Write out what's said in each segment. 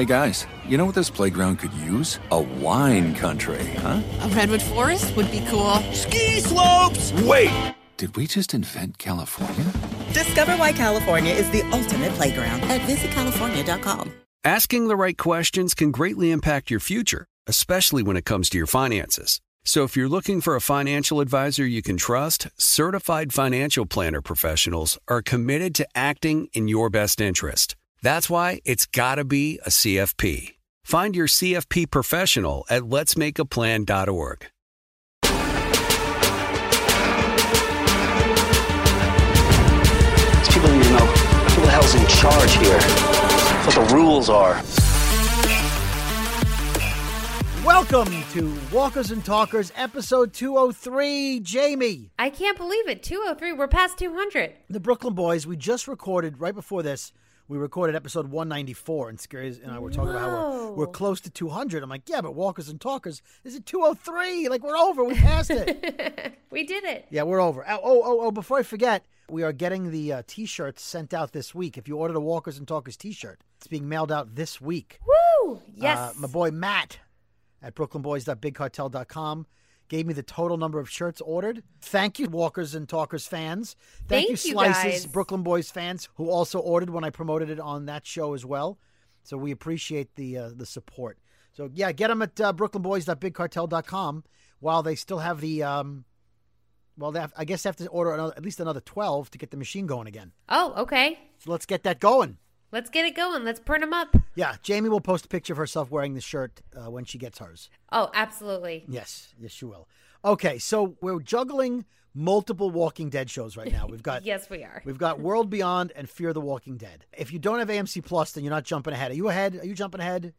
Hey guys, you know what this playground could use? A wine country, huh? A redwood forest would be cool. Ski slopes! Wait! Did we just invent California? Discover why California is the ultimate playground at visitcalifornia.com. Asking the right questions can greatly impact your future, especially when it comes to your finances. So if you're looking for a financial advisor you can trust, certified financial planner professionals are committed to acting in your best interest. That's why it's got to be a CFP. Find your CFP professional at letsmakeaplan.org. These people need to know who the hell's in charge here. What the rules are. Welcome to Walkers and Talkers, episode 203. Jamie, I can't believe it. 203. We're past 200. the Brooklyn Boys, we just recorded, right before this, we recorded episode 194, and Scaries and I were talking about how we're, we're close to 200. I'm like, yeah, but Walkers and Talkers, is it 203? Like, we're over. We passed it. we did it. yeah, we're over. Oh, oh, oh, oh, before I forget, we are getting the uh, t shirts sent out this week. If you ordered a Walkers and Talkers t shirt, it's being mailed out this week. Woo! Yes. Uh, my boy Matt at brooklynboys.bigcartel.com gave me the total number of shirts ordered. Thank you, Walkers and Talkers fans. Thank, Thank you, Slices, guys. Brooklyn Boys fans, who also ordered when I promoted it on that show as well. So we appreciate the uh, the support. So yeah, get them at uh, brooklynboys.bigcartel.com while they still have the. Um, well, they have, I guess they have to order another, at least another twelve to get the machine going again. oh, okay. So let's get that going. Let's get it going. Let's print them up. Yeah, Jamie will post a picture of herself wearing the shirt uh, when she gets hers. Oh, absolutely. Yes, yes, she will. Okay, so we're juggling multiple Walking Dead shows right now. We've got Yes, we are. we've got World Beyond and Fear the Walking Dead. If you don't have AMC Plus, then you're not jumping ahead. Are you ahead? Are you jumping ahead?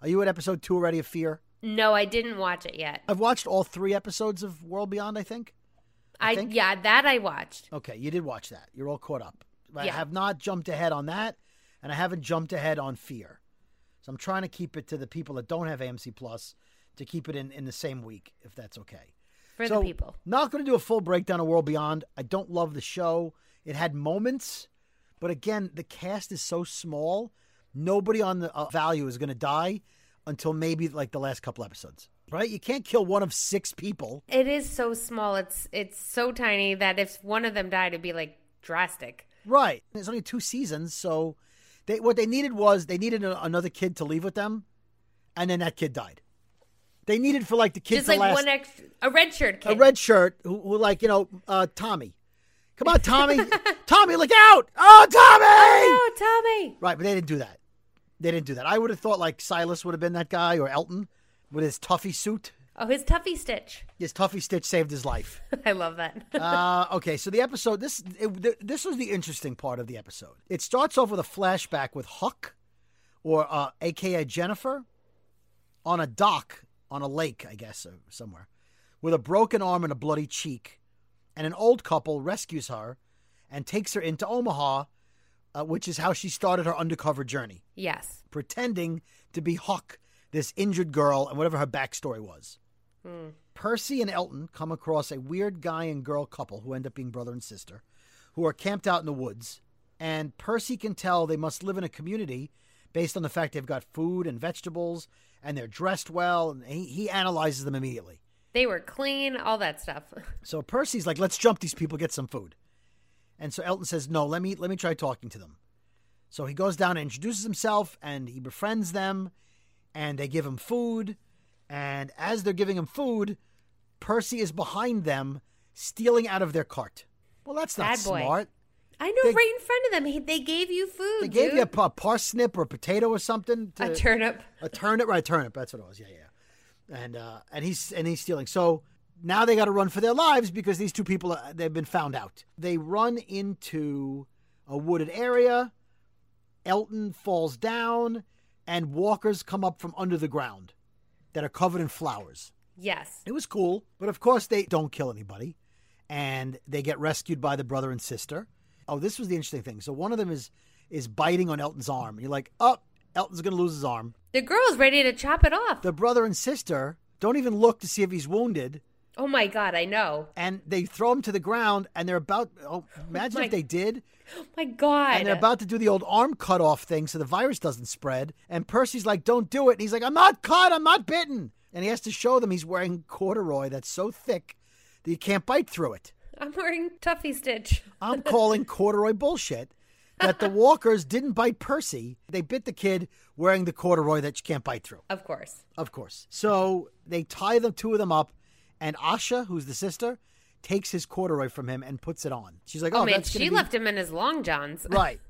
Are you at episode two already of Fear? No, I didn't watch it yet. I've watched all three episodes of World Beyond. I think. I, think- yeah, that I watched. Okay, you did watch that. You're all caught up. I Yeah. have not jumped ahead on that, and I haven't jumped ahead on Fear. So I'm trying to keep it to the people that don't have AMC Plus to keep it in, in the same week, if that's okay. For so, the people. Not going to do a full breakdown of World Beyond. I don't love the show. It had moments, but again, the cast is so small. Nobody on the uh, value is going to die until maybe like the last couple episodes. Right? You can't kill one of six people. It is so small. It's it's so tiny that if one of them died, it'd be like drastic. Right. There's only two seasons, so they what they needed was they needed a, another kid to leave with them, and then that kid died. They needed for like the kid Just to like last one extra, a red shirt kid. a red shirt who, who like you know uh, Tommy. Come on, Tommy! Tommy, look out! Oh, Tommy! Oh, Tommy. Right, but they didn't do that. They didn't do that. I would have thought like Silas would have been that guy or Elton with his Tuffy suit. Oh, his Tuffy Stitch. His Tuffy stitch saved his life. I love that. uh, okay, so the episode this it, th- this was the interesting part of the episode. It starts off with a flashback with Huck, or uh, AKA Jennifer, on a dock on a lake, I guess, or somewhere, with a broken arm and a bloody cheek, and an old couple rescues her and takes her into Omaha, uh, which is how she started her undercover journey, yes. pretending to be Huck, this injured girl, and whatever her backstory was. Percy and Elton come across a weird guy and girl couple who end up being brother and sister, who are camped out in the woods. And Percy can tell they must live in a community based on the fact they've got food and vegetables and they're dressed well. And he, he analyzes them immediately. They were clean, all that stuff. So Percy's like, let's jump these people, get some food. And so Elton says, no, let me let me try talking to them. So he goes down and introduces himself and he befriends them and they give him food. And as they're giving him food, Percy is behind them, stealing out of their cart. Well, that's not Bad boy. smart. I know, They- right in front of them. He, they gave you food. They gave dude. you a, pa- parsnip or a potato or something. To, a turnip. A turnip, right? Turnip. That's what it was. Yeah, yeah. And uh, and he's and he's stealing. So now they got to run for their lives because these two people uh, they've been found out. They run into a wooded area. Elton falls down, and walkers come up from under the ground that are covered in flowers. Yes. It was cool, but of course they don't kill anybody, and they get rescued by the brother and sister. Oh, this was the interesting thing. So one of them is is biting on Elton's arm, and you're like, oh, Elton's gonna lose his arm. The girl's ready to chop it off. The brother and sister don't even look to see if he's wounded, oh my god, I know. and they throw him to the ground, and they're about. Oh, imagine my- if they did, Oh my god. and they're about to do the old arm cut off thing so the virus doesn't spread. And Percy's like, "Don't do it," and he's like, "I'm not cut, I'm not bitten," and he has to show them he's wearing corduroy that's so thick that you can't bite through it. I'm wearing Tuffy Stitch. I'm calling corduroy bullshit. That the walkers didn't bite Percy. They bit the kid wearing the corduroy that you can't bite through. Of course. Of course. So they tie the two of them up, and Asha, who's the sister, takes his corduroy from him and puts it on. She's like, "Oh, Oh, man, she be- left him in his long johns. right."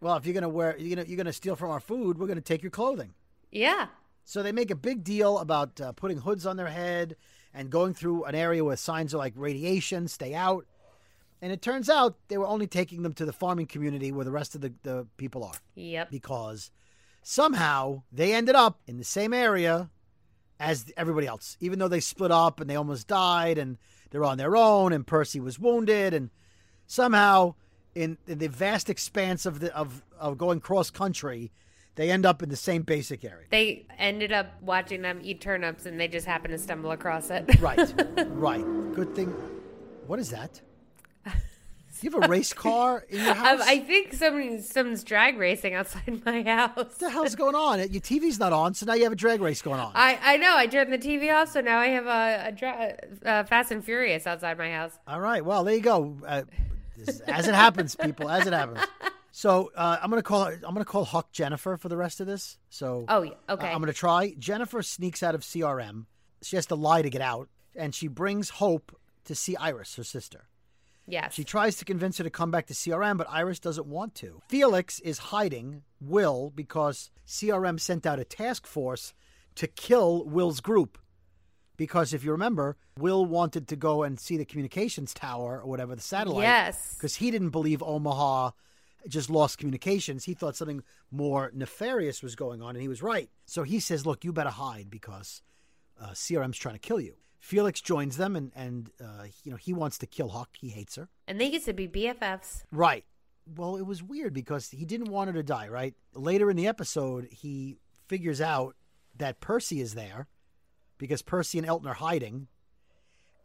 Well, if you're gonna wear, you're gonna you're gonna steal from our food, we're gonna take your clothing. Yeah. So they make a big deal about uh, putting hoods on their head and going through an area where signs are like radiation, stay out. And it turns out they were only taking them to the farming community where the rest of the, the people are Yep. because somehow they ended up in the same area as everybody else, even though they split up and they almost died and they're on their own and Percy was wounded and somehow in, in the vast expanse of the of, of going cross country, they end up in the same basic area. They ended up watching them eat turnips and they just happened to stumble across it. Right, right. Good thing. What is that? Do you have a race car in your Um, house? I think some someone's drag racing outside my house. what the hell's going on? Your TV's not on, so now you have a drag race going on. I, I know. I turned the TV off, so now I have a, a dra- uh, Fast and Furious outside my house. All right. Well, there you go. Uh, this- as it happens, people. As it happens. So uh, I'm gonna call. I'm gonna call Huck Jennifer for the rest of this. So Oh, yeah, uh, okay. I'm gonna try. Jennifer sneaks out of CRM. She has to lie to get out, and she brings Hope to see Iris, her sister. Yes. She tries to convince her to come back to CRM, but Iris doesn't want to. Felix is hiding Will because CRM sent out a task force to kill Will's group. Because if you remember, Will wanted to go and see the communications tower or whatever, the satellite. Yes. Because he didn't believe Omaha just lost communications. He thought something more nefarious was going on, and he was right. So he says, Look, you better hide because uh, CRM's trying to kill you. Felix joins them, and, and uh, you know he wants to kill Huck. He hates her. and they used to be BFFs. Right. Well, it was weird because he didn't want her to die, right? Later in the episode, he figures out that Percy is there because Percy and Elton are hiding.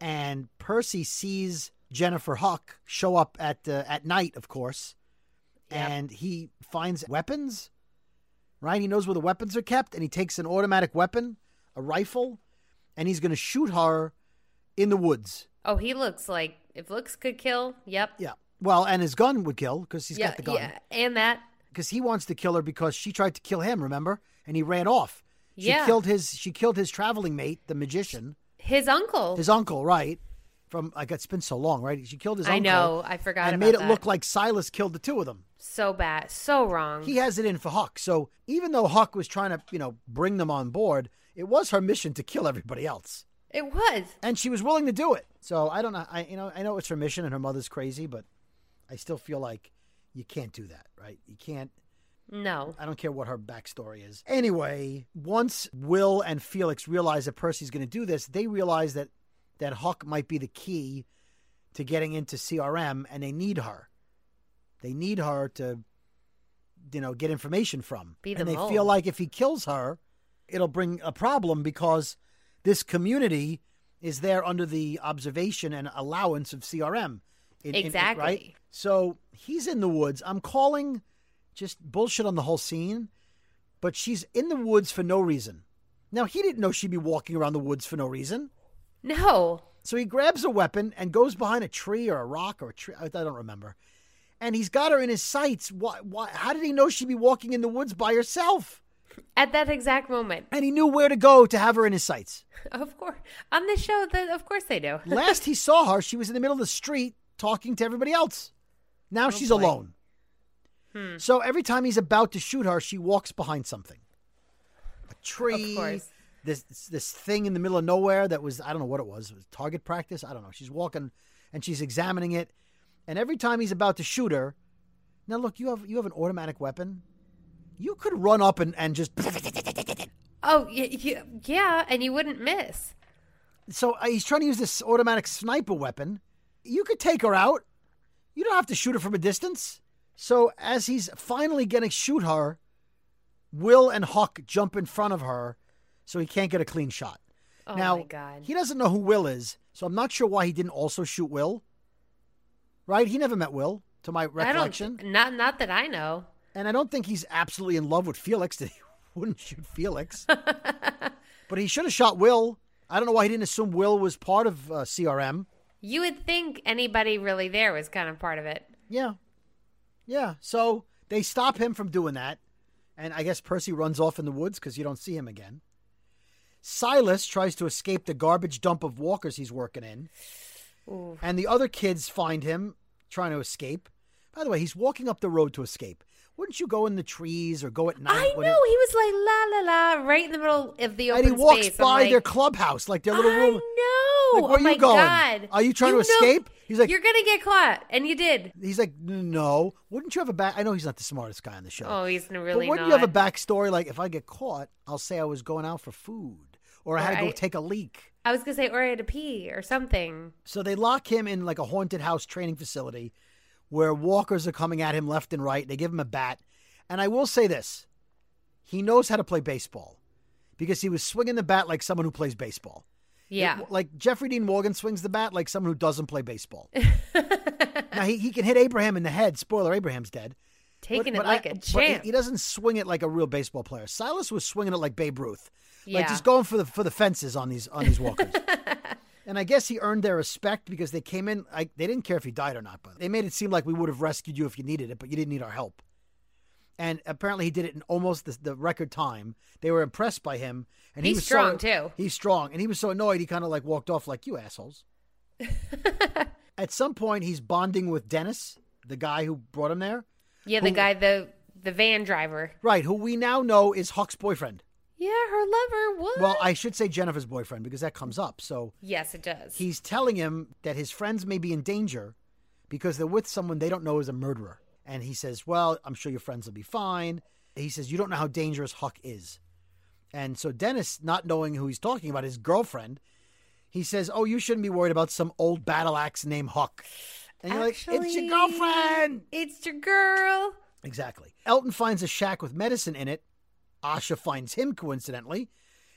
And Percy sees Jennifer Huck show up at uh, at night, of course, Yep. and he finds weapons. Right? He knows where the weapons are kept, and he takes an automatic weapon, a rifle, and he's going to shoot her in the woods. Oh, he looks like if looks could kill. Yep. Yeah. Well, and his gun would kill because he's yeah, got the gun. yeah, and that. because he wants to kill her because she tried to kill him. Remember, and he ran off. She Yeah. killed his. She killed his traveling mate, the magician, His uncle. his uncle. Right from like it's been so long, right? She killed his I uncle. I know, I forgot and about made it that. look like Silas killed the two of them. so bad, so wrong. He has it in for Huck. So even though Huck was trying to, you know, bring them on board, it was her mission to kill everybody else, it was. and she was willing to do it. So I don't know. I you know I know it's her mission, and her mother's crazy, but I still feel like you can't do that, right? You can't. No. I don't care what her backstory is. Anyway, once Will and Felix realize that Percy's going to do this, they realize that that Huck might be the key to getting into CRM, and they need her. They need her to, you know, get information from. Be the and they mole. feel like if he kills her, it'll bring a problem because this community is there under the observation and allowance of CRM. In- in- Exactly. right? So he's in the woods. I'm calling just bullshit on the whole scene, but she's in the woods for no reason. Now, he didn't know she'd be walking around the woods for no reason. No. So he grabs a weapon and goes behind a tree or a rock or a tree. I don't remember. And he's got her in his sights. Why, why, how did he know she'd be walking in the woods by herself? At that exact moment. And he knew where to go to have her in his sights. Of course. On this show, that of course they do. Last he saw her, she was in the middle of the street talking to everybody else. Now oh, she's Oh, boy. alone. Hmm. So every time he's about to shoot her, she walks behind something. A tree. Of course. This this thing in the middle of nowhere that was I don't know what it was. It was target practice. I don't know. She's walking and she's examining it. And every time he's about to shoot her, now look, you have you have an automatic weapon. You could run up and, and just Oh, y- y- yeah, and you wouldn't miss. so uh, he's trying to use this automatic sniper weapon. You could take her out. You don't have to shoot her from a distance. So as he's finally going to shoot her, Will and Huck jump in front of her, so he can't get a clean shot. Oh now my god. he doesn't know who Will is, so I'm not sure why he didn't also shoot Will. Right? He never met Will, to my recollection, not not that I know. And I don't think he's absolutely in love with Felix. That he wouldn't shoot Felix, but he should have shot Will. I don't know why he didn't assume Will was part of uh, CRM. You would think anybody really there was kind of part of it. Yeah. Yeah. So they stop him from doing that. And I guess Percy runs off in the woods because you don't see him again. Silas tries to escape the garbage dump of walkers he's working in. Ooh. And the other kids find him trying to escape. By the way, he's walking up the road to escape. Wouldn't you go in the trees or go at night? I know he was like la la la right in the middle of the open and he walks space. By like, their clubhouse, like their little I room. know. Like, where oh you my going? god. Are you trying to know- escape? He's like- You're gonna get caught, and you did. He's like, no. Wouldn't you have a back? I know he's not the smartest guy on the show. Oh, he's really but wouldn't not. you have a backstory like if I get caught, I'll say I was going out for food or I had to go Right. take a leak. I was gonna say, or I had to pee or something. So they lock him in like a haunted house training facility where walkers are coming at him left and right. They give him a bat. And I will say this he knows how to play baseball because he was swinging the bat like someone who plays baseball. Yeah. It- like Jeffrey Dean Morgan swings the bat like someone who doesn't play baseball. now he, he can hit Abraham in the head. Spoiler: Abraham's dead. Taking But- it but like I- a but he- he doesn't swing it like a real baseball player. Silas was swinging it like Babe Ruth, like Yeah. just going for the for the fences on these on these walkers. and I guess he earned their respect because they came in. I, they didn't care if he died or not, but they made it seem like we would have rescued you if you needed it, but you didn't need our help. And apparently, he did it in almost the, the record time. They were impressed by him, and he He's was strong, so, too. He's strong, and he was so annoyed he kind of like walked off like you assholes. At some point, he's bonding with Dennis, the guy who brought him there. yeah, the who- guy, the the van driver. Right, who we now know is Huck's boyfriend. Yeah, her lover. What? Well, I should say Jennifer's boyfriend because that comes up. So yes, it does. he's telling him that his friends may be in danger because they're with someone they don't know is a murderer. And he says, Well, I'm sure your friends will be fine. He says, You don't know how dangerous Huck is. And so Dennis, not knowing who he's talking about, his girlfriend, he says, Oh, you shouldn't be worried about some old battle axe named Huck. And you're like, It's your girlfriend. It's your girl. Exactly. Elton finds a shack with medicine in it. Asha finds him coincidentally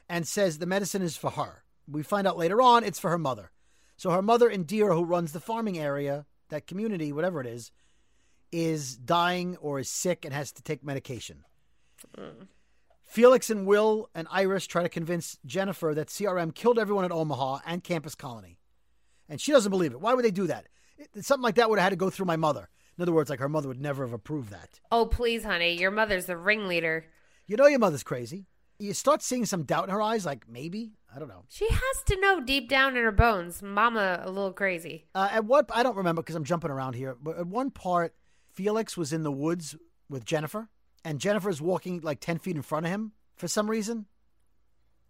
and says the medicine is for her. We find out later on it's for her mother. So her mother, Indira, who runs the farming area, that community, whatever it is, is dying or is sick and has to take medication. Mm. Felix and Will and Iris try to convince Jennifer that CRM killed everyone at Omaha and Campus Colony. And she doesn't believe it. Why would they do that? It- something like that would have had to go through my mother. In other words, like her mother would never have approved that. Oh, please, honey. Your mother's the ringleader. You know your mother's crazy. You start seeing some doubt in her eyes, like maybe I don't know. She has to know deep down in her bones, Mama a little crazy. Uh, at what I don't remember because I'm jumping around here. But at one part, Felix was in the woods with Jennifer, and Jennifer's walking like ten feet in front of him for some reason.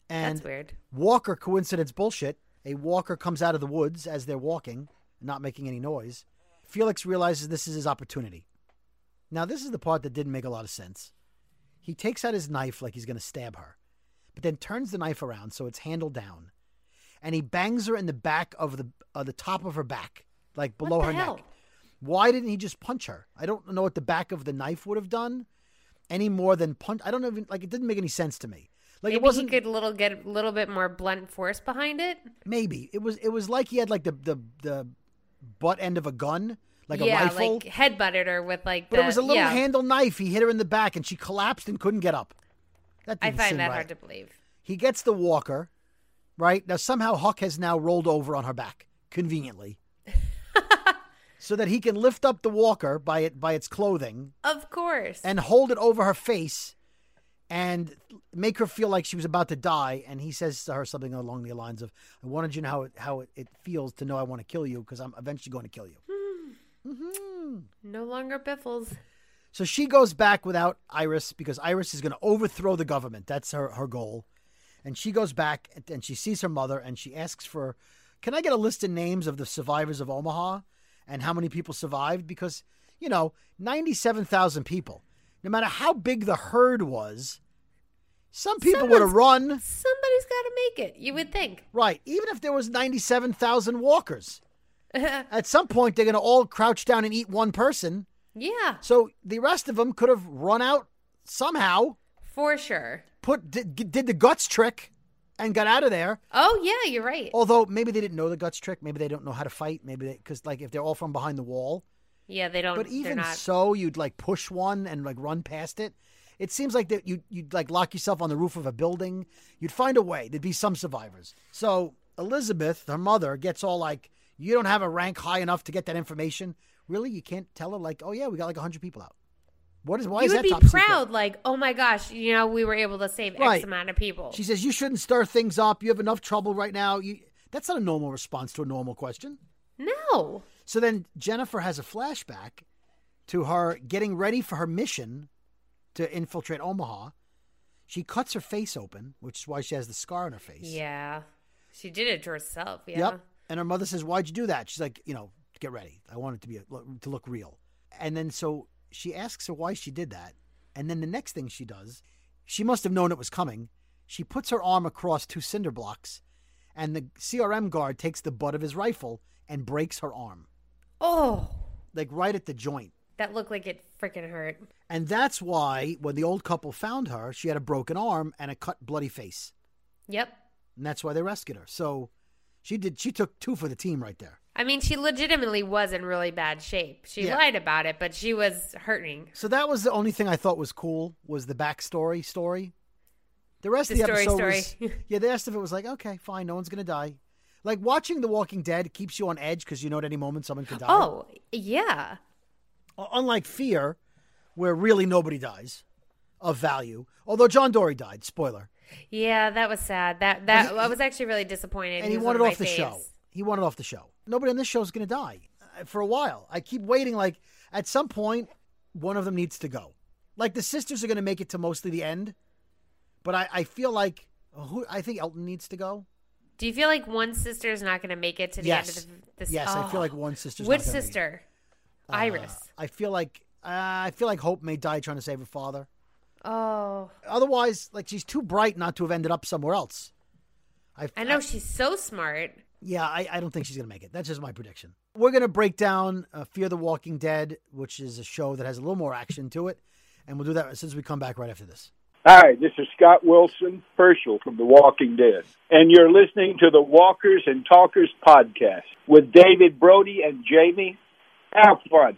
And That's weird. Walker coincidence bullshit. A walker comes out of the woods as they're walking, not making any noise. Felix realizes this is his opportunity. Now, this is the part that didn't make a lot of sense. He takes out his knife like he's going to stab her, but then turns the knife around so it's handle down, and he bangs her in the back of the uh, the top of her back, like below her hell? neck. Why didn't he just punch her? I don't know what the back of the knife would have done, any more than punch. I don't even like. It didn't make any sense to me. Like Maybe it wasn't. he could little get a little bit more blunt force behind it. Maybe it was. It was like he had like the the the butt end of a gun, like yeah, a rifle. like headbutted her with like. but the, it was a little yeah. handle knife. He hit her in the back, and she collapsed and couldn't get up. That I find that right. hard to believe. He gets the walker, right now. Somehow Huck has now rolled over on her back conveniently, so that he can lift up the walker by it by its clothing Of course. and hold it over her face. and make her feel like she was about to die. And he says to her something along the lines of, "I wanted you to know how it, how it, it feels to know I want to kill you because I'm eventually going to kill you." Mm-hmm. No longer Biffles. So she goes back without Iris because Iris is going to overthrow the government. That's her, her goal. And she goes back and- and she sees her mother and she asks for, Can I get a list of names of the survivors of Omaha and how many people survived? Because, you know, 97,000 people. No matter how big the herd was, some people would have run. Somebody's got to make it. You would think. Right. Even if there was 97,000 walkers. At some point, they're going to all crouch down and eat one person. Yeah, So the rest of them could have run out somehow, for sure. put did, did the guts trick, and got out of there. Oh yeah, you're right. Although maybe they didn't know the guts trick, maybe they don't know how to fight, maybe because like if they're all from behind the wall. Yeah, they don't. But even not. so, you'd like push one and like run past it. It seems like that you you'd like lock yourself on the roof of a building. You'd find a way. There'd be some survivors. So Elizabeth, her mother, gets all like, "You don't have a rank high enough to get that information." Really, you can't tell her like, "Oh yeah, we got like hundred people out." What is why you is would that be top secret? proud, like, oh my gosh, you know, we were able to save Right. X amount of people. She says you shouldn't stir things up. You have enough trouble right now. You, that's not a normal response to a normal question. no. So then Jennifer has a flashback to her getting ready for her mission to infiltrate Omaha. She cuts her face open, which is why she has the scar on her face. Yeah, she did it to herself. Yeah. Yep. And her mother says, "Why'd you do that?" She's like, "You know, get ready. I want it to be a, to look real." And then so she asks her why she did that. And then the next thing she does, she must have known it was coming. She puts her arm across two cinder blocks, and the CRM guard takes the butt of his rifle and breaks her arm, Oh, like right at the joint. that looked like it freaking hurt. And that's why when the old couple found her, she had a broken arm and a cut, bloody face. Yep. And that's why they rescued her. So she did. She took two for the team right there. I mean, she legitimately was in really bad shape. She Yeah. lied about it, but she was hurting. So that was the only thing I thought was cool was the backstory story. The rest The of the story episode story. was yeah. The rest of it was like okay, fine, no one's gonna die. Like watching The Walking Dead keeps you on edge because you know at any moment someone could die. Oh, yeah. Unlike Fear, where really nobody dies of value. Although John Dorie died. Spoiler. Yeah, that was sad. That that I was actually really disappointed. and he was wanted off the show. He wanted off the show. Nobody on this show is going to die uh, for a while. I keep waiting. Like at some point, one of them needs to go. Like the sisters are going to make it to mostly the end, but I, I feel like who I think Elton needs to go. Do you feel like one sister is not going to make it to the Yes. end of the, this? Yes, I feel Oh. like one sister. Which not gonna make it. sister? Uh, Iris. I feel like uh, I feel like Hope may die trying to save her father. Oh, Otherwise, like she's too bright not to have ended up somewhere else. I, I know she's so smart. Yeah, I, I don't think she's going to make it. That's just my prediction. We're going to break down uh, Fear the Walking Dead, which is a show that has a little more action to it. And we'll do that since we come back right after this. Hi, this is Scott Wilson, Hershel from The Walking Dead, and you're listening to the Walkers and Talkers podcast with David Brody and Jamie. Have fun.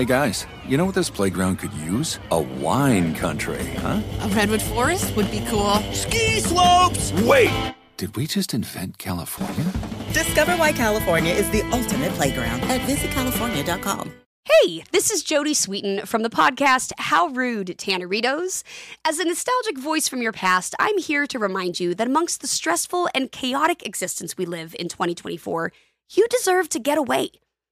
Hey guys, you know what this playground could use? A wine country, huh? A redwood forest would be cool. Ski slopes! Wait! Did we just invent California? Discover why California is the ultimate playground at visitcalifornia.com. Hey, this is Jodie Sweetin from the podcast How Rude, Tanneritos. As a nostalgic voice from your past, I'm here to remind you that amongst the stressful and chaotic existence we live in 2024, you deserve to get away.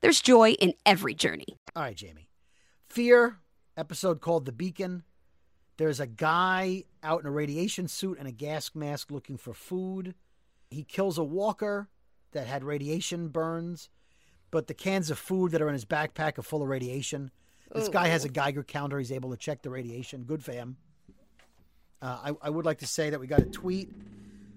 there's joy in every journey. All right, Jamie. Fear episode called The Beacon. There's a guy out in a radiation suit and a gas mask looking for food. He kills a walker that had radiation burns, but the cans of food that are in his backpack are full of radiation. This guy has a Geiger counter. He's able to check the radiation. Good for him. Uh, I, I would like to say that we got a tweet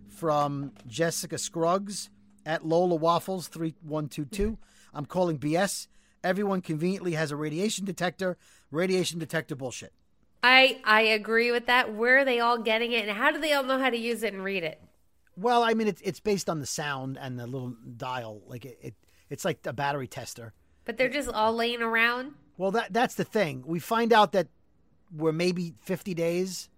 from Jessica Scruggs at Lola Waffles 3122. I'm calling BS. Everyone conveniently has a radiation detector. Radiation detector bullshit. I I agree with that. Where are they all getting it, and how do they all know how to use it and read it? Well, I mean, it's it's based on the sound and the little dial. Like it, it it's like a battery tester. But they're just all laying around. Well, that that's the thing. We find out that we're maybe 50 days.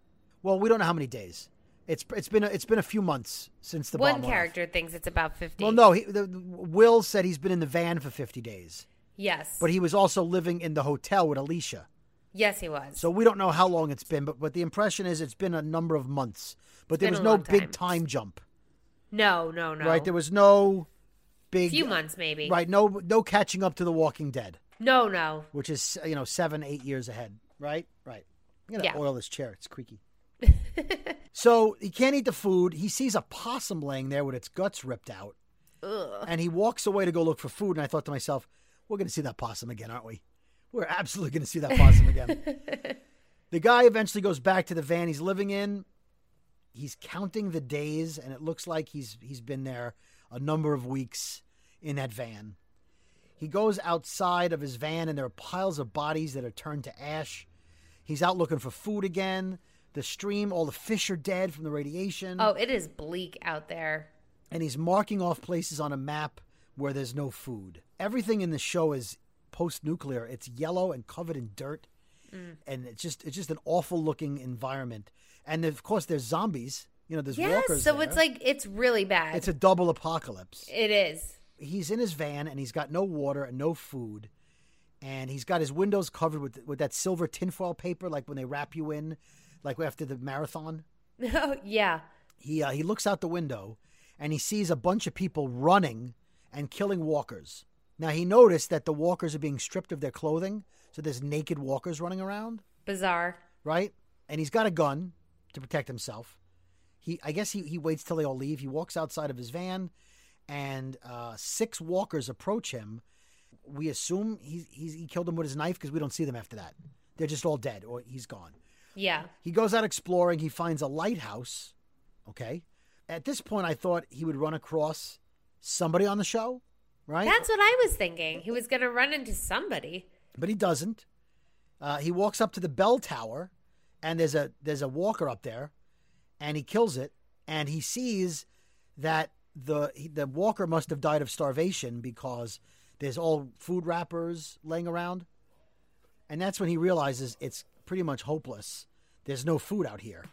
Well, we don't know how many days. It's it's been a, it's been a few months since the One bomb went off. character thinks it's about fifty. Well, no, he, the, Will said he's been in the van for 50 days, Yes. but he was also living in the hotel with Alicia. yes, he was. So we don't know how long it's been, but but the impression is it's been a number of months. But there was no long big time. time jump, no, no, no. right? There was no big few months maybe. right? No, no catching up to The Walking Dead, No, no. which is you know seven, eight years ahead, right? Right. I'm gonna Yeah. oil this chair; it's creaky. so he can't eat the food. He sees a possum laying there with its guts ripped out, Ugh. and he walks away to go look for food. And I thought to myself, "We're going to see that possum again, aren't we? We're absolutely going to see that possum again." the guy eventually goes back to the van he's living in. He's counting the days, and it looks like he's he's been there a number of weeks in that van. He goes outside of his van, and there are piles of bodies that are turned to ash. He's out looking for food again. The stream, all the fish are dead from the radiation. Oh, it is bleak out there. And he's marking off places on a map where there's no food. Everything in the show is post nuclear. It's yellow and covered in dirt. Mm. And it's just it's just an awful looking environment. And of course there's zombies. You know, there's Yes, walkers. so there. it's like it's really bad. it's a double apocalypse. it is. He's in his van and he's got no water and no food. And he's got his windows covered with with that silver tinfoil paper, like when they wrap you in, like after the marathon. Oh, yeah. he uh, he looks out the window and he sees a bunch of people running and killing walkers. Now he noticed that the walkers are being stripped of their clothing, so there's naked walkers running around, Bizarre. right? And he's got a gun to protect himself. He I guess he, he waits till they all leave. He walks outside of his van, and uh, six walkers approach him. We assume he he's, he killed them with his knife because we don't see them after that. They're just all dead or he's gone. Yeah. He goes out exploring. He finds a lighthouse. Okay. At this point, I thought he would run across somebody on the show, right? That's what I was thinking. He was going to run into somebody. but he doesn't. Uh, he walks up to the bell tower, and there's a there's a walker up there, and he kills it. And he sees that the the walker must have died of starvation because there's all food wrappers laying around, and that's when he realizes it's pretty much hopeless. There's no food out here,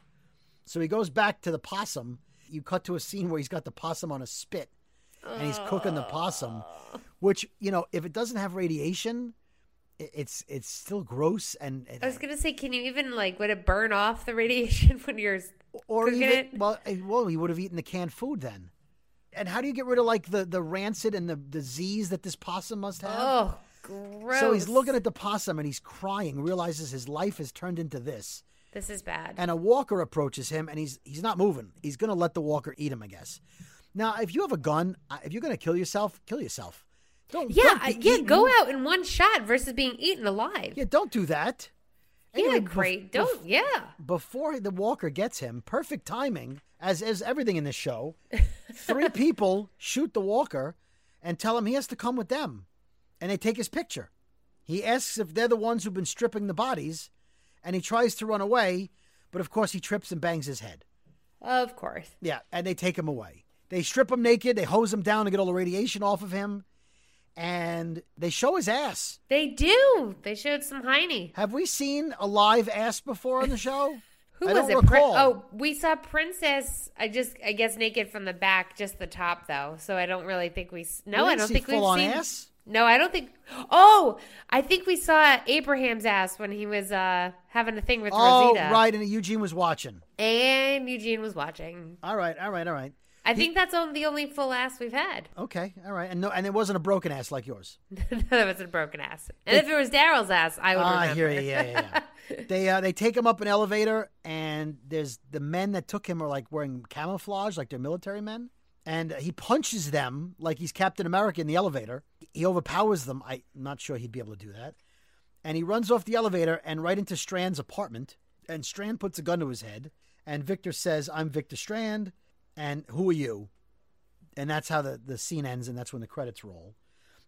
so he goes back to the possum. You cut to a scene where he's got the possum on a spit, and he's cooking the possum, which you know if it doesn't have radiation, it's it's still gross and, and I was going to say, can you even, like, would it burn off the radiation when you're or cooking even it? well eh, well he would have eaten the canned food then. And how do you get rid of like the the rancid and the disease that this possum must have? Oh, gross. So he's looking at the possum and he's crying, realizes his life has turned into this. This is bad. And a walker approaches him and he's he's not moving. He's going to let the walker eat him, I guess. Now, if you have a gun, uh, if you're going to kill yourself, kill yourself. Don't yeah, don't yeah, eaten. go out in one shot versus being eaten alive. Yeah, don't do that. Yeah, Anyway, bef- great. bef- Don't, yeah. before the walker gets him, perfect timing, as as everything in this show. Three people shoot the walker and tell him he has to come with them, and they take his picture. He asks if they're the ones who've been stripping the bodies, and he tries to run away, but of course he trips and bangs his head. Of course. Yeah, and they take him away. They strip him naked, they hose him down to get all the radiation off of him, and they show his ass. They do. They showed some hiney. Have we seen a live ass before on the show? Who I was it? Oh, we saw Princess. I just, I guess, naked from the back, just the top, though. So I don't really think we. s- No, We I don't think we've seen. ass? No, I don't think. Oh, I think we saw Abraham's ass when he was uh having a thing with Oh, Rosita. right, and Eugene was watching. And Eugene was watching. All right, all right, all right. I think that's the only full ass we've had. Okay, all right, and no, and it wasn't a broken ass like yours. that wasn't a broken ass. And if it was Daryl's ass, I would Ah, hear you. Yeah, yeah, yeah. they uh, they take him up an elevator, and there's the men that took him are like wearing camouflage, like they're military men, and he punches them like he's Captain America in the elevator. He overpowers them. I'm not sure he'd be able to do that, and he runs off the elevator and right into Strand's apartment. And Strand puts a gun to his head, and Victor says, "I'm Victor Strand, and who are you?" And that's how the the scene ends, and that's when the credits roll.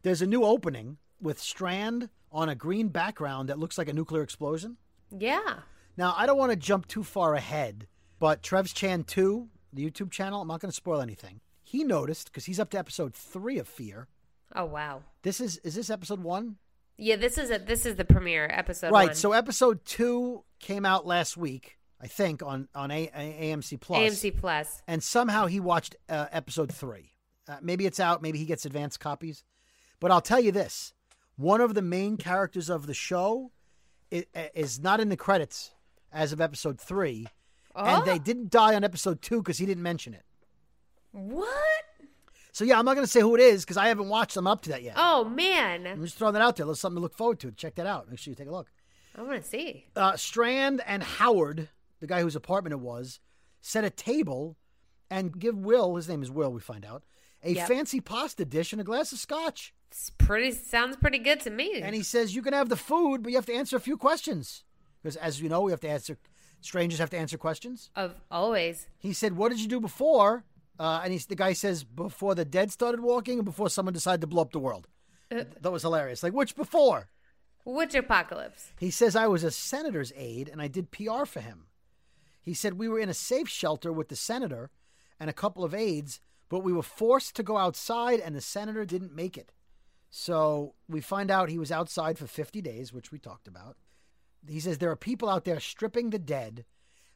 There's a new opening with Strand on a green background that looks like a nuclear explosion. Yeah. Now, I don't want to jump too far ahead, but Trev's Chan 2, the YouTube channel, I'm not going to spoil anything. He noticed because he's up to episode 3 of Fear. Oh wow. This is is this episode 1? Yeah, this is a this is the premiere episode. right. one. So episode 2 came out last week, I think on on a- A- AMC Plus. AMC Plus. and somehow he watched uh, episode three. Uh, maybe it's out. Maybe he gets advanced copies. But I'll tell you this: one of the main characters of the show is, is not in the credits as of episode three, and Oh. they didn't die on episode two because he didn't mention it. What? So yeah, I'm not going to say who it is because I haven't watched them up to that yet. Oh man, I'm just throwing that out there. There's something to look forward to. Check that out. Make sure you take a look. I want to see. uh, Strand and Howard, the guy whose apartment it was, set a table and give Will, his name is Will, we find out, a Yep. fancy pasta dish and a glass of scotch. It's pretty. Sounds pretty good to me. And he says, You can have the food, but you have to answer a few questions. Because as you know, we have to answer, strangers have to answer questions. of always. He said, What did you do before? Uh, and he's, the guy says, Before the dead started walking and before someone decided to blow up the world. Uh, That was hilarious. Like, which before? which apocalypse? He says, I was a senator's aide and I did PR for him. He said, We were in a safe shelter with the senator and a couple of aides, but we were forced to go outside and the senator didn't make it. So we find out he was outside for 50 days, which we talked about. He says, There are people out there stripping the dead.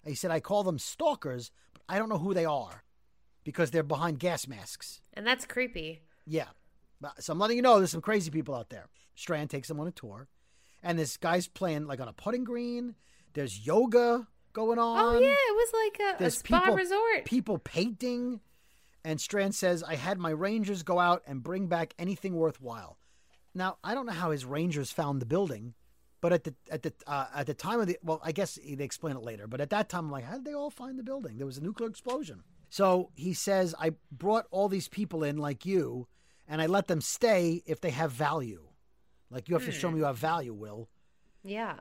He said, I call them stalkers, but I don't know who they are because they're behind gas masks. And that's creepy. Yeah. So I'm letting you know there's some crazy people out there. Strand takes them on a tour. And this guy's playing like on a putting green. There's yoga going oh, on. Oh yeah, it was like a, a spa people, resort. People painting. And Strand says, I had my rangers go out and bring back anything worthwhile. Now, I don't know how his rangers found the building, but at the at the uh, at the time of the well, I guess they explain it later. But at that time, I'm like, how did they all find the building? There was a nuclear explosion. So he says, I brought all these people in like you, and I let them stay if they have value. Like you have to show me you have value, Will. yeah.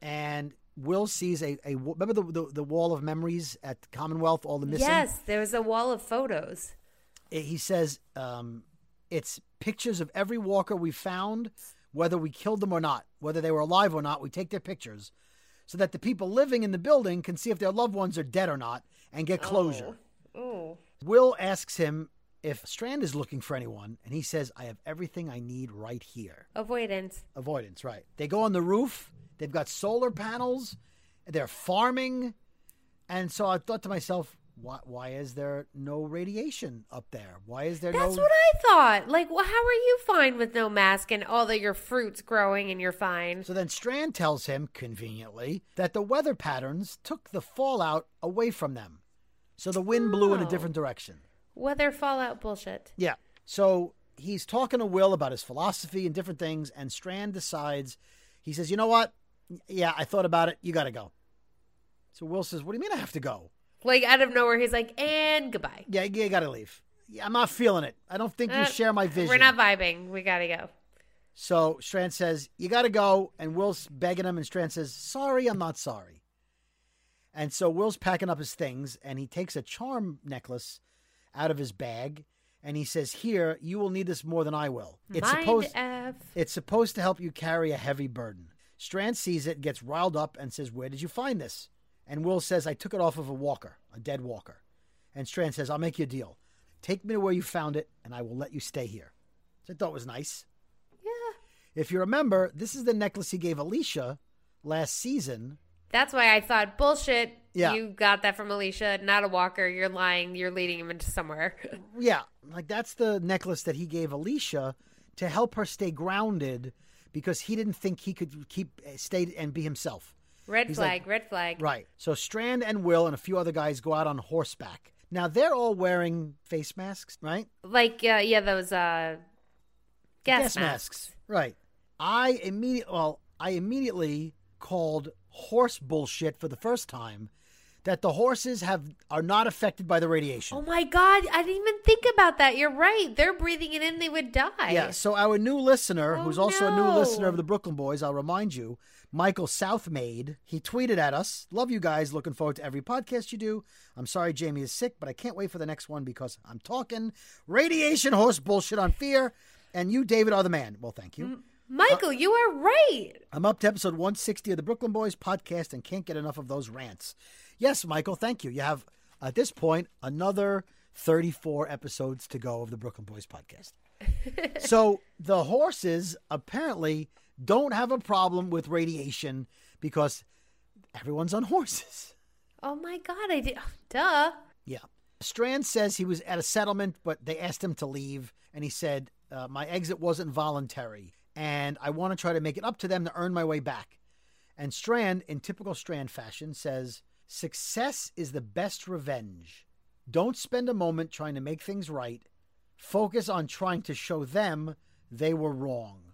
And Will sees a, a remember the, the the wall of memories at Commonwealth, all the missing. Yes, there was a wall of photos. he says um, it's pictures of every walker we found, whether we killed them or not, whether they were alive or not. We take their pictures so that the people living in the building can see if their loved ones are dead or not and get closure. Oh. oh. Will asks him if Strand is looking for anyone, and he says, I have everything I need right here. Avoidance. Avoidance, right. They go on the roof, they've got solar panels, they're farming. And so I thought to myself, why, why is there no radiation up there? Why is there That's no. what I thought. Like, well, how are you fine with no mask and all of your fruits growing and you're fine? So then Strand tells him, conveniently, that the weather patterns took the fallout away from them. So the wind blew in a Oh. different direction. Weather fallout bullshit. Yeah. So he's talking to Will about his philosophy and different things, and Strand decides, he says, You know what? Yeah, I thought about it. You got to go. So Will says, What do you mean I have to go? Like out of nowhere, he's like, and goodbye. Yeah, you got to leave. Yeah, I'm not feeling it. I don't think you Uh, share my vision. We're not vibing. We gotta go. So Strand says, You got to go. And Will's begging him, and Strand says, Sorry, I'm not sorry. And so Will's packing up his things, and he takes a charm necklace out of his bag, and he says, Here, you will need this more than I will. It's Mind supposed. F. It's supposed to help you carry a heavy burden. Strand sees it, gets riled up, and says, Where did you find this? And Will says, I took it off of a walker, a dead walker. And Strand says, I'll make you a deal. Take me to where you found it, and I will let you stay here. So I thought it was nice. Yeah. If you remember, this is the necklace he gave Alicia last season. That's why I thought bullshit. Yeah. You got that from Alicia, not a walker. You're lying. You're leading him into somewhere. Yeah, like that's the necklace that he gave Alicia to help her stay grounded because he didn't think he could keep stay and be himself. Red He's flag, like- red flag. Right. So Strand and Will and a few other guys go out on horseback. Now they're all wearing face masks, right? Like, uh, yeah, those uh, gas, masks. Right. I immediately well, I immediately called horse bullshit for the first time that the horses have are not affected by the radiation. Oh my God. I didn't even think about that. You're right. They're breathing it in. They would die. Yeah, so our new listener, Oh, who's also a new listener of the Brooklyn Boys, I'll remind you, Michael Southmaid, he tweeted at us, Love you guys, looking forward to every podcast you do. I'm sorry Jamie is sick, but I can't wait for the next one because I'm talking radiation horse bullshit on fear, and you, David, are the man. Well, thank you. Michael, you are right. I'm up to episode 160 of the Brooklyn Boys podcast and can't get enough of those rants. Yes, Michael, thank you. You have, at this point, another 34 episodes to go of the Brooklyn Boys podcast. so the horses apparently don't have a problem with radiation because everyone's on horses. Oh my God. I did. Duh. Yeah. Strand says he was at a settlement, but they asked him to leave, and he said, uh, My exit wasn't voluntary, and I want to try to make it up to them to earn my way back. And Strand, in typical Strand fashion, says, Success is the best revenge. Don't spend a moment trying to make things right. Focus on trying to show them they were wrong.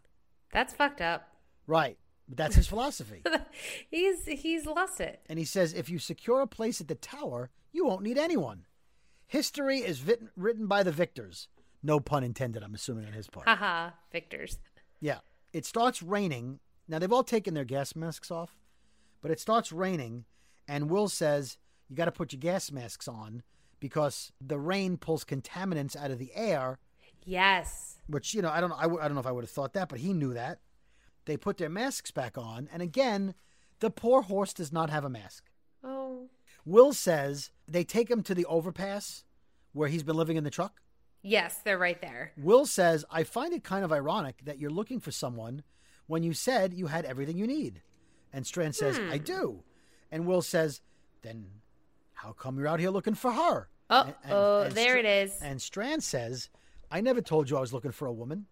That's fucked up. Right. But that's his philosophy. He's he's lost it. And he says, if you secure a place at the tower, you won't need anyone. History is vit- written by the victors. No pun intended, I'm assuming, on his part. Haha. Victors. yeah. It starts raining. Now, they've all taken their gas masks off, but it starts raining, and Will says, you got to put your gas masks on because the rain pulls contaminants out of the air, Yes. Which, you know, I don't, I, w- I don't know if I would have thought that, but he knew that. They put their masks back on, and again, the poor horse does not have a mask. Oh. Will says they take him to the overpass where he's been living in the truck. Yes, they're right there. Will says, I find it kind of ironic that you're looking for someone when you said you had everything you need. And Strand says, Hmm. I do. And Will says, Then how come you're out here looking for her? Oh, And- and- oh, and there Str- it is. And Strand says, I never told you I was looking for a woman.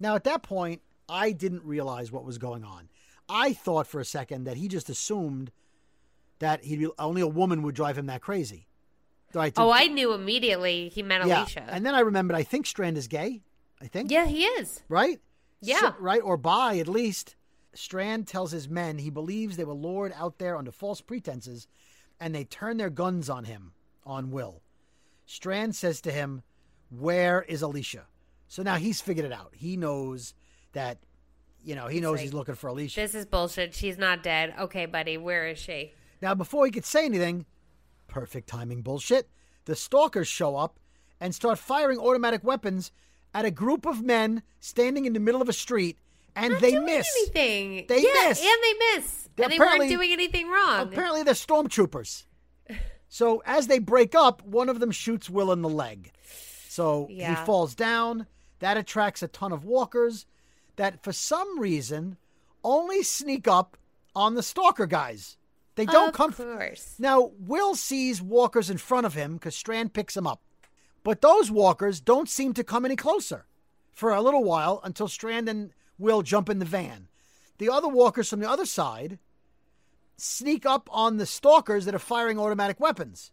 Now, at that point, I didn't realize what was going on. I thought for a second that he just assumed that he only a woman would drive him that crazy. Oh, I knew immediately he meant yeah. Alicia. And then I remembered, I think Strand is gay. I think. yeah, he is. Right? Yeah. So- right? Or bi, at least. Strand tells his men he believes they were lured out there under false pretenses and they turn their guns on him, on Will. Strand says to him, Where is Alicia? So now he's figured it out. He knows that, you know, he knows like, he's looking for Alicia. This is bullshit. She's not dead. Okay, buddy, where is she? Now, before he could say anything, perfect timing bullshit, the stalkers show up and start firing automatic weapons at a group of men standing in the middle of a street, and they doing miss. anything. They yeah, miss. and they miss. They're and they weren't doing anything wrong. Apparently, they're stormtroopers. So as they break up, one of them shoots Will in the leg. So he falls down. That attracts a ton of walkers that, for some reason, only sneak up on the stalker guys. They don't of come. course. Now, Will sees walkers in front of him because Strand picks him up. But those walkers don't seem to come any closer for a little while until Strand and Will jump in the van. The other walkers from the other side sneak up on the stalkers that are firing automatic weapons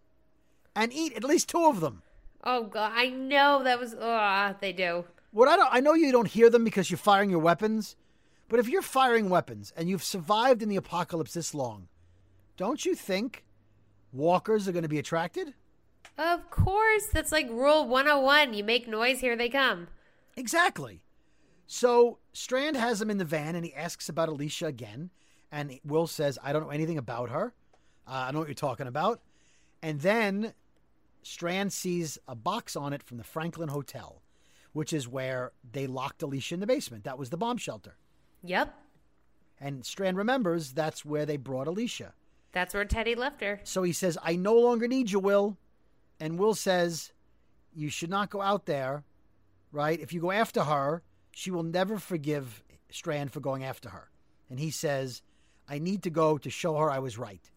and eat at least two of them. Oh god, I know that was. Oh, they do. What I don't, I know you don't hear them because you're firing your weapons, but if you're firing weapons and you've survived in the apocalypse this long, don't you think walkers are going to be attracted? Of course, that's like rule 101. You make noise, here they come. Exactly. So Strand has him in the van and he asks about Alicia again. And Will says, I don't know anything about her. Uh, I don't know what you're talking about. And then Strand sees a box on it from the Franklin Hotel, which is where they locked Alicia in the basement. That was the bomb shelter. Yep, And Strand remembers that's where they brought Alicia. that's where Teddy left her. So he says, I no longer need you, Will. And Will says, You should not go out there, right? If you go after her, she will never forgive Strand for going after her. And he says, I need to go to show her I was right.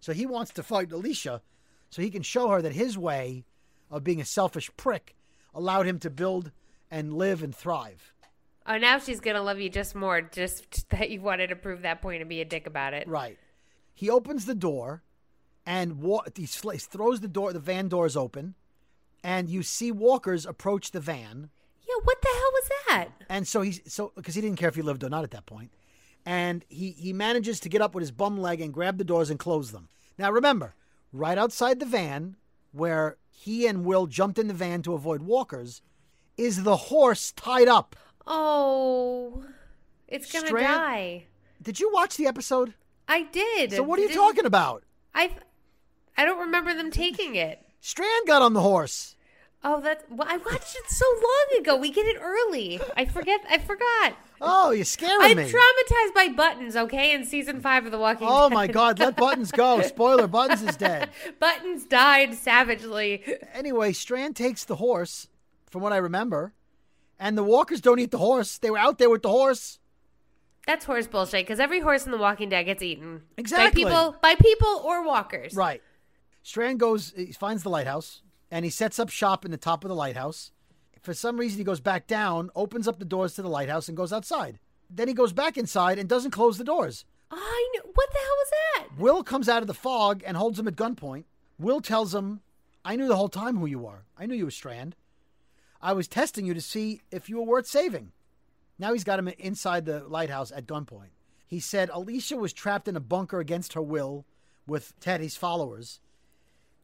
So he wants to fight Alicia so he can show her that his way of being a selfish prick allowed him to build and live and thrive. Oh, now she's gonna love you just more, just that you wanted to prove that point and be a dick about it. Right. He opens the door and wa- he sl- throws the door, the van doors open, and you see walkers approach the van. Yeah, what the hell was that? And so he's so because he didn't care if he lived or not at that point, and he he manages to get up with his bum leg and grab the doors and close them. Now remember, right outside the van, where he and Will jumped in the van to avoid walkers, is the horse tied up. Oh, it's gonna Strand- die. Did you watch the episode? I did. So what are you Did- talking about? I I don't remember them taking it. Strand got on the horse. Oh, that's well, I watched it so long ago. We get it early. I forget. I forgot. Oh, you're scaring I'm me. traumatized by buttons. Okay, in season five of The Walking oh, dead. Oh Dead. my God! Let Buttons go. Spoiler: Buttons is dead. Buttons died savagely. Anyway, Strand takes the horse, from what I remember, and the walkers don't eat the horse. They were out there with the horse. That's horse bullshit. Because every horse in The Walking Dead gets eaten Exactly. by people, by people or walkers. Right. Strand goes, he finds the lighthouse, and he sets up shop in the top of the lighthouse. For some reason, he goes back down, opens up the doors to the lighthouse, and goes outside. Then he goes back inside and doesn't close the doors. I know. What the hell was that? Will comes out of the fog and holds him at gunpoint. Will tells him, I knew the whole time who you are. I knew you were Strand. I was testing you to see if you were worth saving. Now he's got him inside the lighthouse at gunpoint. He said Alicia was trapped in a bunker against her will with Teddy's followers,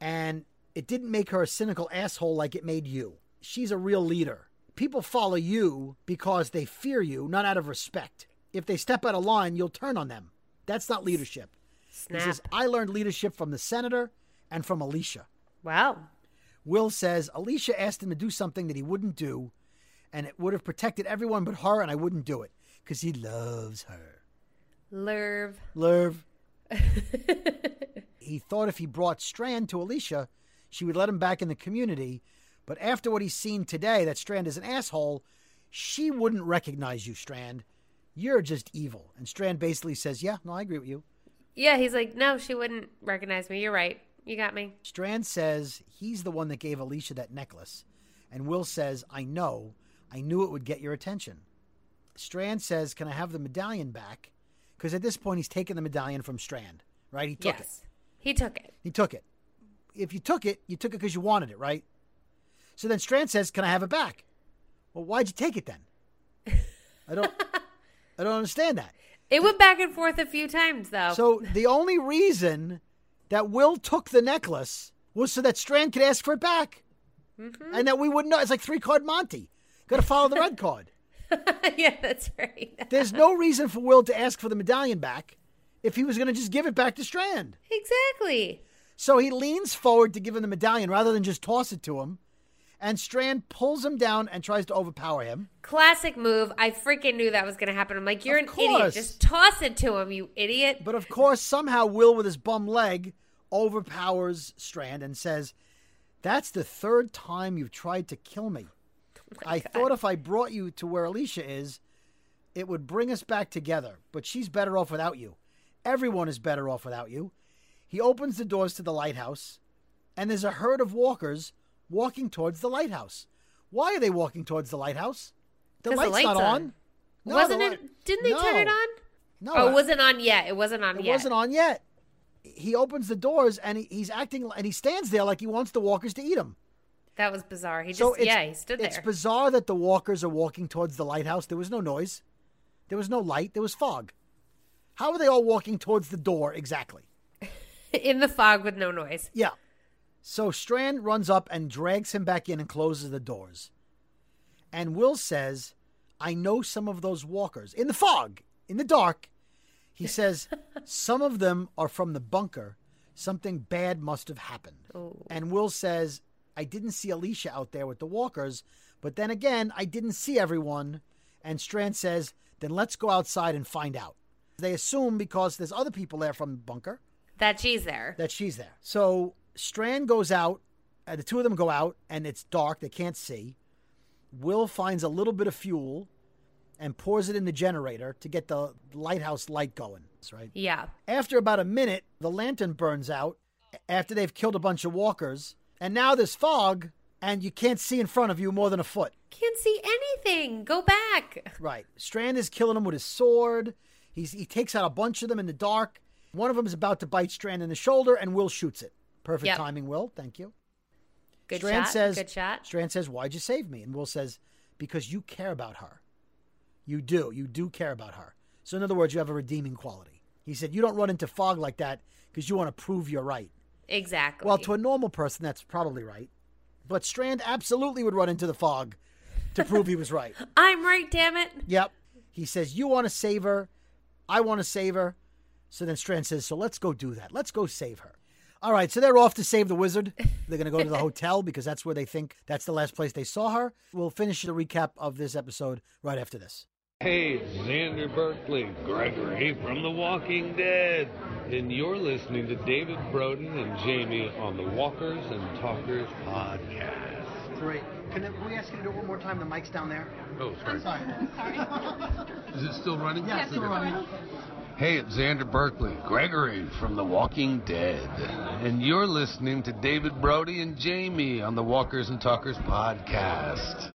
and it didn't make her a cynical asshole like it made you. She's a real leader. People follow you because they fear you, not out of respect. If they step out of line, you'll turn on them. That's not leadership. Snap. He says, I learned leadership from the senator and from Alicia. Wow. Will says, Alicia asked him to do something that he wouldn't do, and it would have protected everyone but her, and I wouldn't do it because he loves her. Lerv. Lerv. he thought if he brought Strand to Alicia, she would let him back in the community. But after what he's seen today, that Strand is an asshole, she wouldn't recognize you, Strand. You're just evil. And Strand basically says, Yeah, no, I agree with you. Yeah, he's like, no, she wouldn't recognize me. You're right. You got me. Strand says he's the one that gave Alicia that necklace. And Will says, I know. I knew it would get your attention. Strand says, Can I have the medallion back? Because at this point, he's taken the medallion from Strand, right? He took it. yes, he took it. He took it. If you took it, you took it because you wanted it, right? So then Strand says, "Can I have it back?" Well, why'd you take it then? I don't. I don't understand that. It went back and forth a few times, though. So the only reason that Will took the necklace was so that Strand could ask for it back, mm-hmm. and that we wouldn't know. It's like three card Monty. Got to follow the red card. yeah, that's right. There's no reason for Will to ask for the medallion back if he was going to just give it back to Strand. exactly. So he leans forward to give him the medallion rather than just toss it to him. And Strand pulls him down and tries to overpower him. Classic move. I freaking knew that was going to happen. I'm like, you're Of an idiot. Just toss it to him, you idiot. But of course, somehow Will, with his bum leg, overpowers Strand and says, That's the third time you've tried to kill me. Oh I thought if I brought you to where Alicia is, it would bring us back together, but she's better off without you. Everyone is better off without you. He opens the doors to the lighthouse, and there's a herd of walkers walking towards the lighthouse. Why are they walking towards the lighthouse? The 'Cause the light's, not on. on. No, wasn't it? Didn't they turn it on? No, Oh, it wasn't on yet. It wasn't on it yet. wasn't on yet. He opens the doors and he, he's acting and he stands there like he wants the walkers to eat him. That was bizarre. He just, so yeah, he stood there. It's bizarre that the walkers are walking towards the lighthouse. There was no noise. There was no light. There was fog. How are they all walking towards the door exactly? in the fog with no noise. Yeah. So Strand runs up and drags him back in and closes the doors. And Will says, I know some of those walkers in the fog, in the dark. He says, some of them are from the bunker. Something bad must have happened. Oh. And Will says, I didn't see Alicia out there with the walkers, but then again, I didn't see everyone. And Strand says, then let's go outside and find out. They assume because there's other people there from the bunker That she's there. that she's there. So Strand goes out, uh, the two of them go out, and it's dark. They can't see. Will finds a little bit of fuel and pours it in the generator to get the lighthouse light going. That's right. Yeah. After about a minute, the lantern burns out after they've killed a bunch of walkers, and now there's fog, and you can't see in front of you more than a foot. Can't see anything. Go back. Right. Strand is killing them with his sword. He's, he takes out a bunch of them in the dark. One of them is about to bite Strand in the shoulder, and Will shoots it. Perfect Yep. timing, Will. Thank you. Good Strand shot. says, Good shot. Strand says, Why'd you save me? And Will says, Because you care about her. You do. You do care about her. So, in other words, you have a redeeming quality. He said, You don't run into fog like that because you want to prove you're right. Exactly. Well, to a normal person, that's probably right. But Strand absolutely would run into the fog to prove he was right. I'm right, damn it. Yep. He says, You want to save her. I want to save her. So then Strand says, So let's go do that. Let's go save her. All right. So they're off to save the wizard. They're going to go to the hotel because that's where they think that's the last place they saw her. We'll finish the recap of this episode right after this. Hey, Xander Berkeley, Gregory from The Walking Dead, and you're listening to David Broden and Jamie on the Walkers and Talkers podcast. Great. Can we ask you to do it one more time? The mic's down there. Oh, sorry. sorry. Is it still running? Yeah, it's still running. Hey, it's Xander Berkeley, Gregory from The Walking Dead, and you're listening to David Brody and Jamie on the Walkers and Talkers podcast.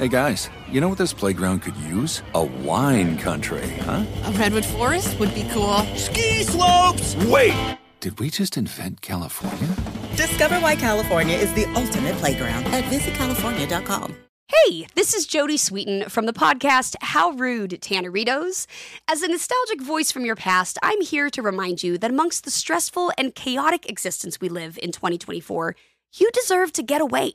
Hey guys, you know what this playground could use? A wine country, huh? A redwood forest would be cool. Ski slopes! Wait! Did we just invent California? Discover why California is the ultimate playground at visitcalifornia.com. Hey, this is Jodie Sweetin from the podcast How Rude, Tanneritos. As a nostalgic voice from your past, I'm here to remind you that amongst the stressful and chaotic existence we live in 2024, you deserve to get away.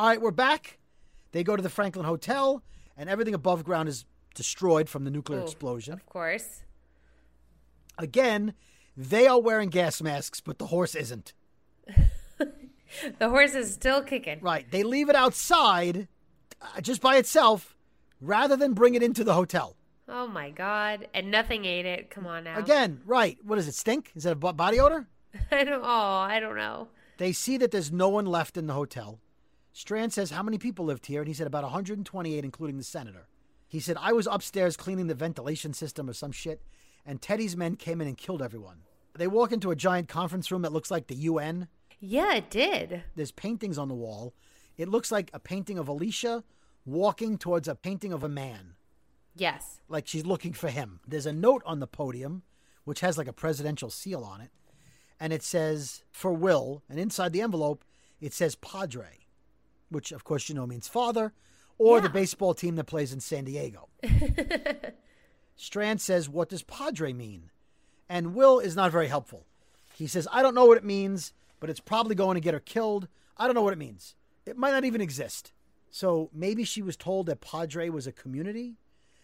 All right, we're back. They go to the Franklin Hotel, and everything above ground is destroyed from the nuclear Oh, explosion. Of course. Again, they are wearing gas masks, but the horse isn't. The horse is still kicking. Right. They leave it outside uh, just by itself rather than bring it into the hotel. Oh my god. And nothing ate it. Come on now. Again, right. What does it stink? Is that a body odor? I don't oh, I don't know. They see that there's no one left in the hotel. Strand says, How many people lived here? And he said, About 128, including the senator. He said, I was upstairs cleaning the ventilation system or some shit, and Teddy's men came in and killed everyone. They walk into a giant conference room that looks like the UN. Yeah, it did. There's paintings on the wall. It looks like a painting of Alicia walking towards a painting of a man, Yes. like she's looking for him. There's a note on the podium, which has like a presidential seal on it, and it says, For Will, and inside the envelope, it says Padre, which of course you know means father, or the baseball team that plays in San Diego. Strand says, What does Padre mean? And Will is not very helpful. He says, I don't know what it means, but it's probably going to get her killed. I don't know what it means. It might not even exist. So maybe she was told that Padre was a community.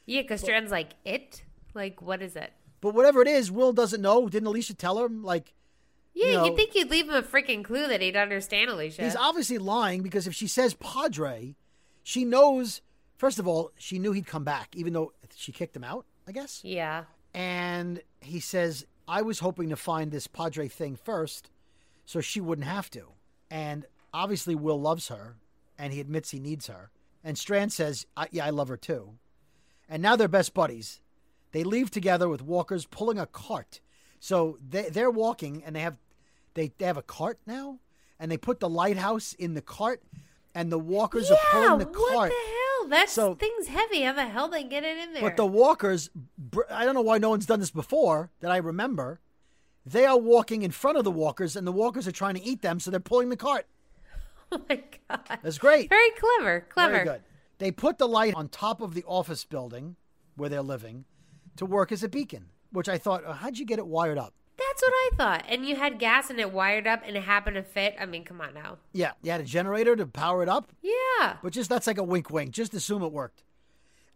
Yeah, because Strand's like, it? Like, what is it? But whatever it is, Will doesn't know. Didn't Alicia tell him? Like, Yeah, you know, you'd think you'd leave him a freaking clue that he'd understand, Alicia. he's obviously lying because if she says Padre, she knows First of all, she knew he'd come back, even though she kicked him out, I guess. Yeah. And he says, I was hoping to find this Padre thing first so she wouldn't have to. And obviously, Will loves her, and he admits he needs her. And Strand says, I, Yeah, I love her too. And now they're best buddies. They leave together with walkers pulling a cart. So they, they're walking, and they have they, they have a cart now, and they put the lighthouse in the cart, and the walkers yeah, are pulling the cart. what cart. the hell? That So- thing's heavy. How the hell they get it in there? But the walkers, I don't know why no one's done this before that I remember. They are walking in front of the walkers, and the walkers are trying to eat them, so they're pulling the cart. oh my god. That's great. Very clever. Clever. Very good. They put the light on top of the office building where they're living to work as a beacon, which I thought, oh, how'd you get it wired up? That's what I thought. And you had gas and it wired up and it happened to fit. I mean, come on now. Yeah, you had a generator to power it up, Yeah. but just that's like a wink wink. Just assume it worked.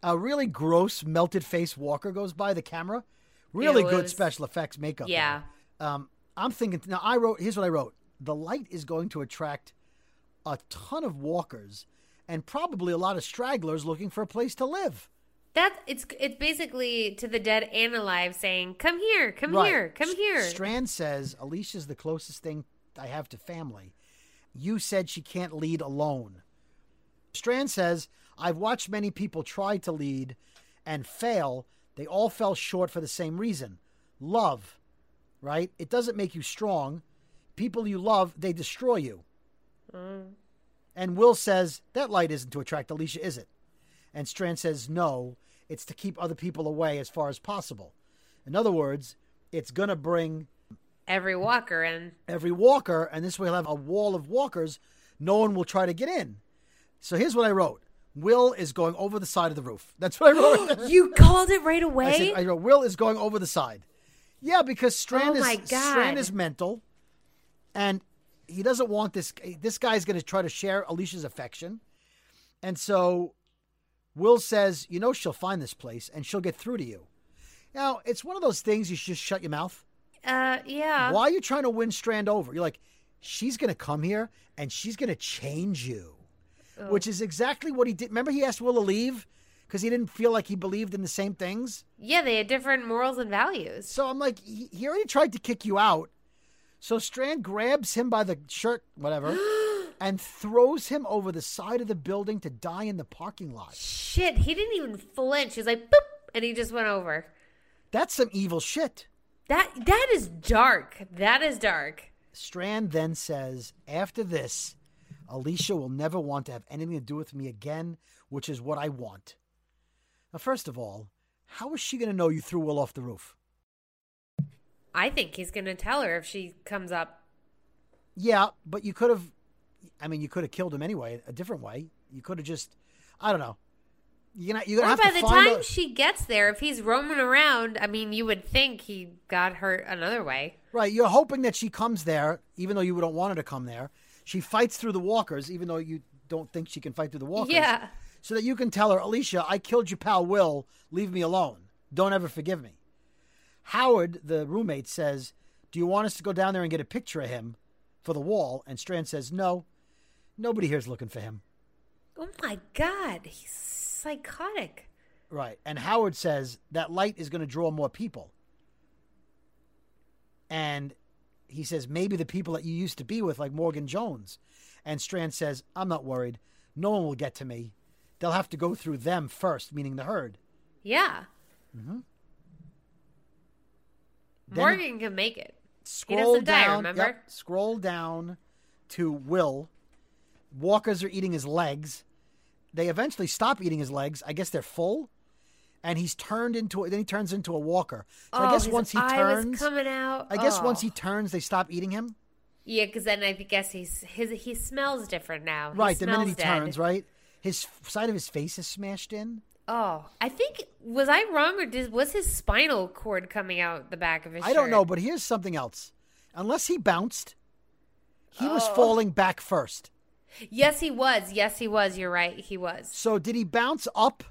A really gross melted face walker goes by the camera. Really It good special effects makeup. Yeah. Um, I'm thinking now. I wrote. Here's what I wrote. The light is going to attract a ton of walkers and probably a lot of stragglers looking for a place to live. That it's it's basically to the dead and alive saying, "Come here, come Right. here, come here." Strand says Alicia's the closest thing I have to family. You said she can't lead alone. Strand says I've watched many people try to lead and fail. They all fell short for the same reason love, right? It doesn't make you strong. People you love, they destroy you. Mm. And Will says, That light isn't to attract Alicia, is it? And Strand says, No, it's to keep other people away as far as possible. In other words, it's going to bring Every walker and every walker, and this way he'll have a wall of walkers. No one will try to get in. So here's what I wrote Will is going over the side of the roof. That's what I wrote. you called it right I, away. said, I wrote, Will is going over the side. Yeah, because Strand Oh is. Strand is mental, and he doesn't want this. This guy's going to try to share Alicia's affection, and so Will says, "You know, she'll find this place, and she'll get through to you." Now, it's one of those things you should just shut your mouth. uh, yeah. Why are you trying to win Strand over? You're like, she's going to come here and she's going to change you, which is exactly what he did. Remember, he asked Will to leave because he didn't feel like he believed in the same things. Yeah, they had different morals and values. So I'm like, he, he already tried to kick you out. So Strand grabs him by the shirt, whatever, and throws him over the side of the building to die in the parking lot. Shit, he didn't even flinch. He was like, boop, and he just went over. That's some evil shit. That that is dark. That is dark. Strand then says, after this, Alicia will never want to have anything to do with me again, which is what I want. Now, first of all, how is she going to know you threw Will off the roof? I think he's gonna tell her if she comes up. Yeah, but you could have, I mean, you could have killed him anyway, a different way. You could have just, I don't know. You're gonna, you're Or gonna by the time a- she gets there, if he's roaming around, I mean, you would think he got hurt another way. Right, you're hoping that she comes there, even though you don't want her to come there. She fights through the walkers, even though you don't think she can fight through the walkers. Yeah. So that you can tell her, Alicia, I killed your pal Will. Leave me alone. Don't ever forgive me. Howard, the roommate, says, Do you want us to go down there and get a picture of him for the wall? And Strand says, No. Nobody here's looking for him. Oh my god, he's psychotic. Right. And Howard says that light is going to draw more people. And he says, maybe the people that you used to be with, like Morgan Jones. And Strand says, I'm not worried. No one will get to me. They'll have to go through them first, meaning the herd. Yeah. Mm-hmm. Morgan can make it. Scroll doesn't die, down. remember? yep, scroll down to Will. Walkers are eating his legs. They eventually stop eating his legs. I guess they're full. And he's turned into then he turns into a walker. So I Oh, guess his once he turns coming out. I guess Oh. once he turns they stop eating him. Yeah, because then I guess he's his he smells different now. He right, the minute he dead. turns, right? His side of his face is smashed in. Oh, I think was I wrong or did, was his spinal cord coming out the back of his? I don't know, but here's something else. Unless he bounced, he was Oh. falling back first. Yes, he was. Yes, he was. You're right. He was. So did he bounce up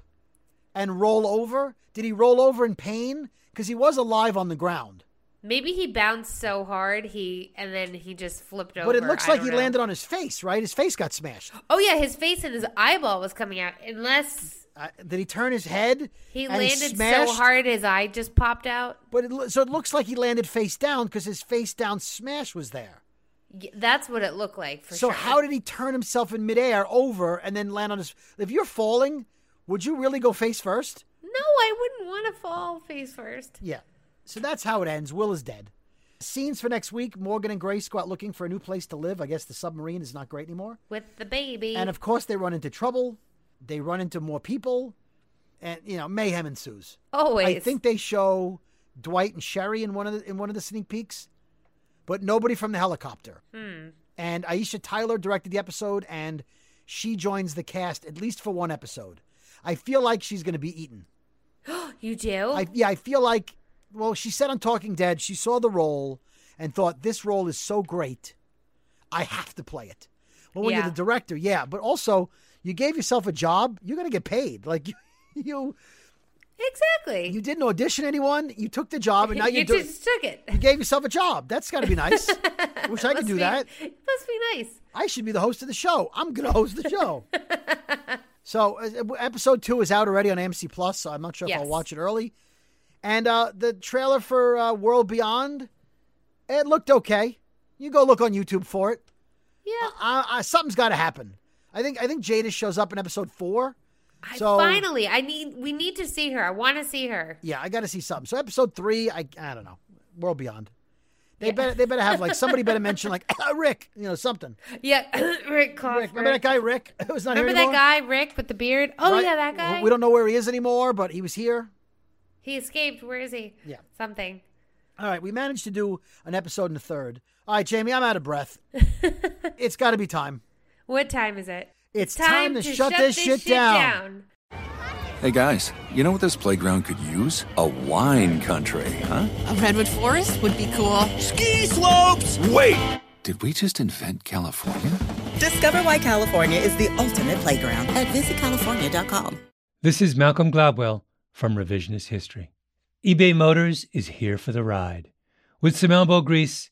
and roll over? Did he roll over in pain? Because he was alive on the ground. Maybe he bounced so hard he and then he just flipped over. But it looks I like he know. landed on his face, right? His face got smashed. Oh yeah, his face and his eyeball was coming out. Unless Uh, did he turn his head? He and landed so smashed? hard his eye just popped out. But it, so it looks like he landed face down because his face down smash was there. That's what it looked like for so sure. how did he turn himself in midair over and then land on his? If you're falling, would you really go face first? No, I wouldn't want to fall face first. Yeah. So that's how it ends. Will is dead. Scenes for next week Morgan and Grace go out looking for a new place to live. I guess the submarine is not great anymore. With the baby. And of course, they run into trouble. They run into more people. And, you know, mayhem ensues. Always. I think they show Dwight and Sherry in one of the, in one of the sneak peeks, but nobody from the helicopter. Hmm. And Aisha Tyler directed the episode, and she joins the cast at least for one episode. I feel like she's going to be eaten. you do? I, yeah, I feel like, well, she said on Talking Dead, she saw the role and thought, this role is so great, I have to play it. Well, when Yeah. you're the director, yeah, but also, you gave yourself a job, you're going to get paid. Like, you, you, exactly. you didn't audition anyone, you took the job, and now you you're doing. just took it. You gave yourself a job. That's got to be nice. Wish I could do be- that. Must be nice. I should be the host of the show. I'm going to host the show. so, uh, episode two is out already on AMC Plus. So I'm not sure if I'll watch it early. And uh, the trailer for uh, World Beyond, it looked okay. You go look on YouTube for it. Yeah. Something's got to happen. I think I think Jada shows up in episode four. I So finally, I need. We need to see her. I want to see her. yeah, I got to see something. So episode three, I I don't know. World Beyond. They better they better have like somebody better mention like "Ah, Rick, you know something. Yeah, Rick Kaufman. Remember that guy Rick? Who's not Remember that guy Rick with the beard? Oh Right? yeah, that guy. We don't know where he is anymore, but he was here. He escaped. Where is he? Yeah. Something. All right, we managed to do an episode in the third. All right, Jamie, I'm out of breath. it's got to be time. What time is it? It's time, to, shut, this, shit, down. Hey guys, you know what this playground could use? A wine country, huh? A redwood forest would be cool. Ski slopes! Wait! Did we just invent California? Discover why California is the ultimate playground at visitcalifornia.com. This is Malcolm Gladwell from Revisionist History. eBay Motors is here for the ride. With some elbow grease,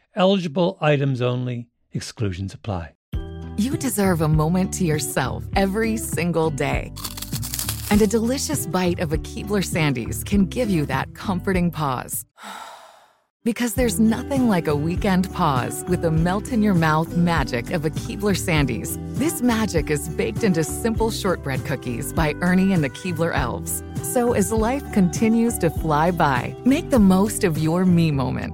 Eligible items only, exclusions apply. You deserve a moment to yourself every single day. And a delicious bite of a Keebler Sandies can give you that comforting pause. Because there's nothing like a weekend pause with the melt in your mouth magic of a Keebler Sandies. This magic is baked into simple shortbread cookies by Ernie and the Keebler Elves. So as life continues to fly by, make the most of your me moment.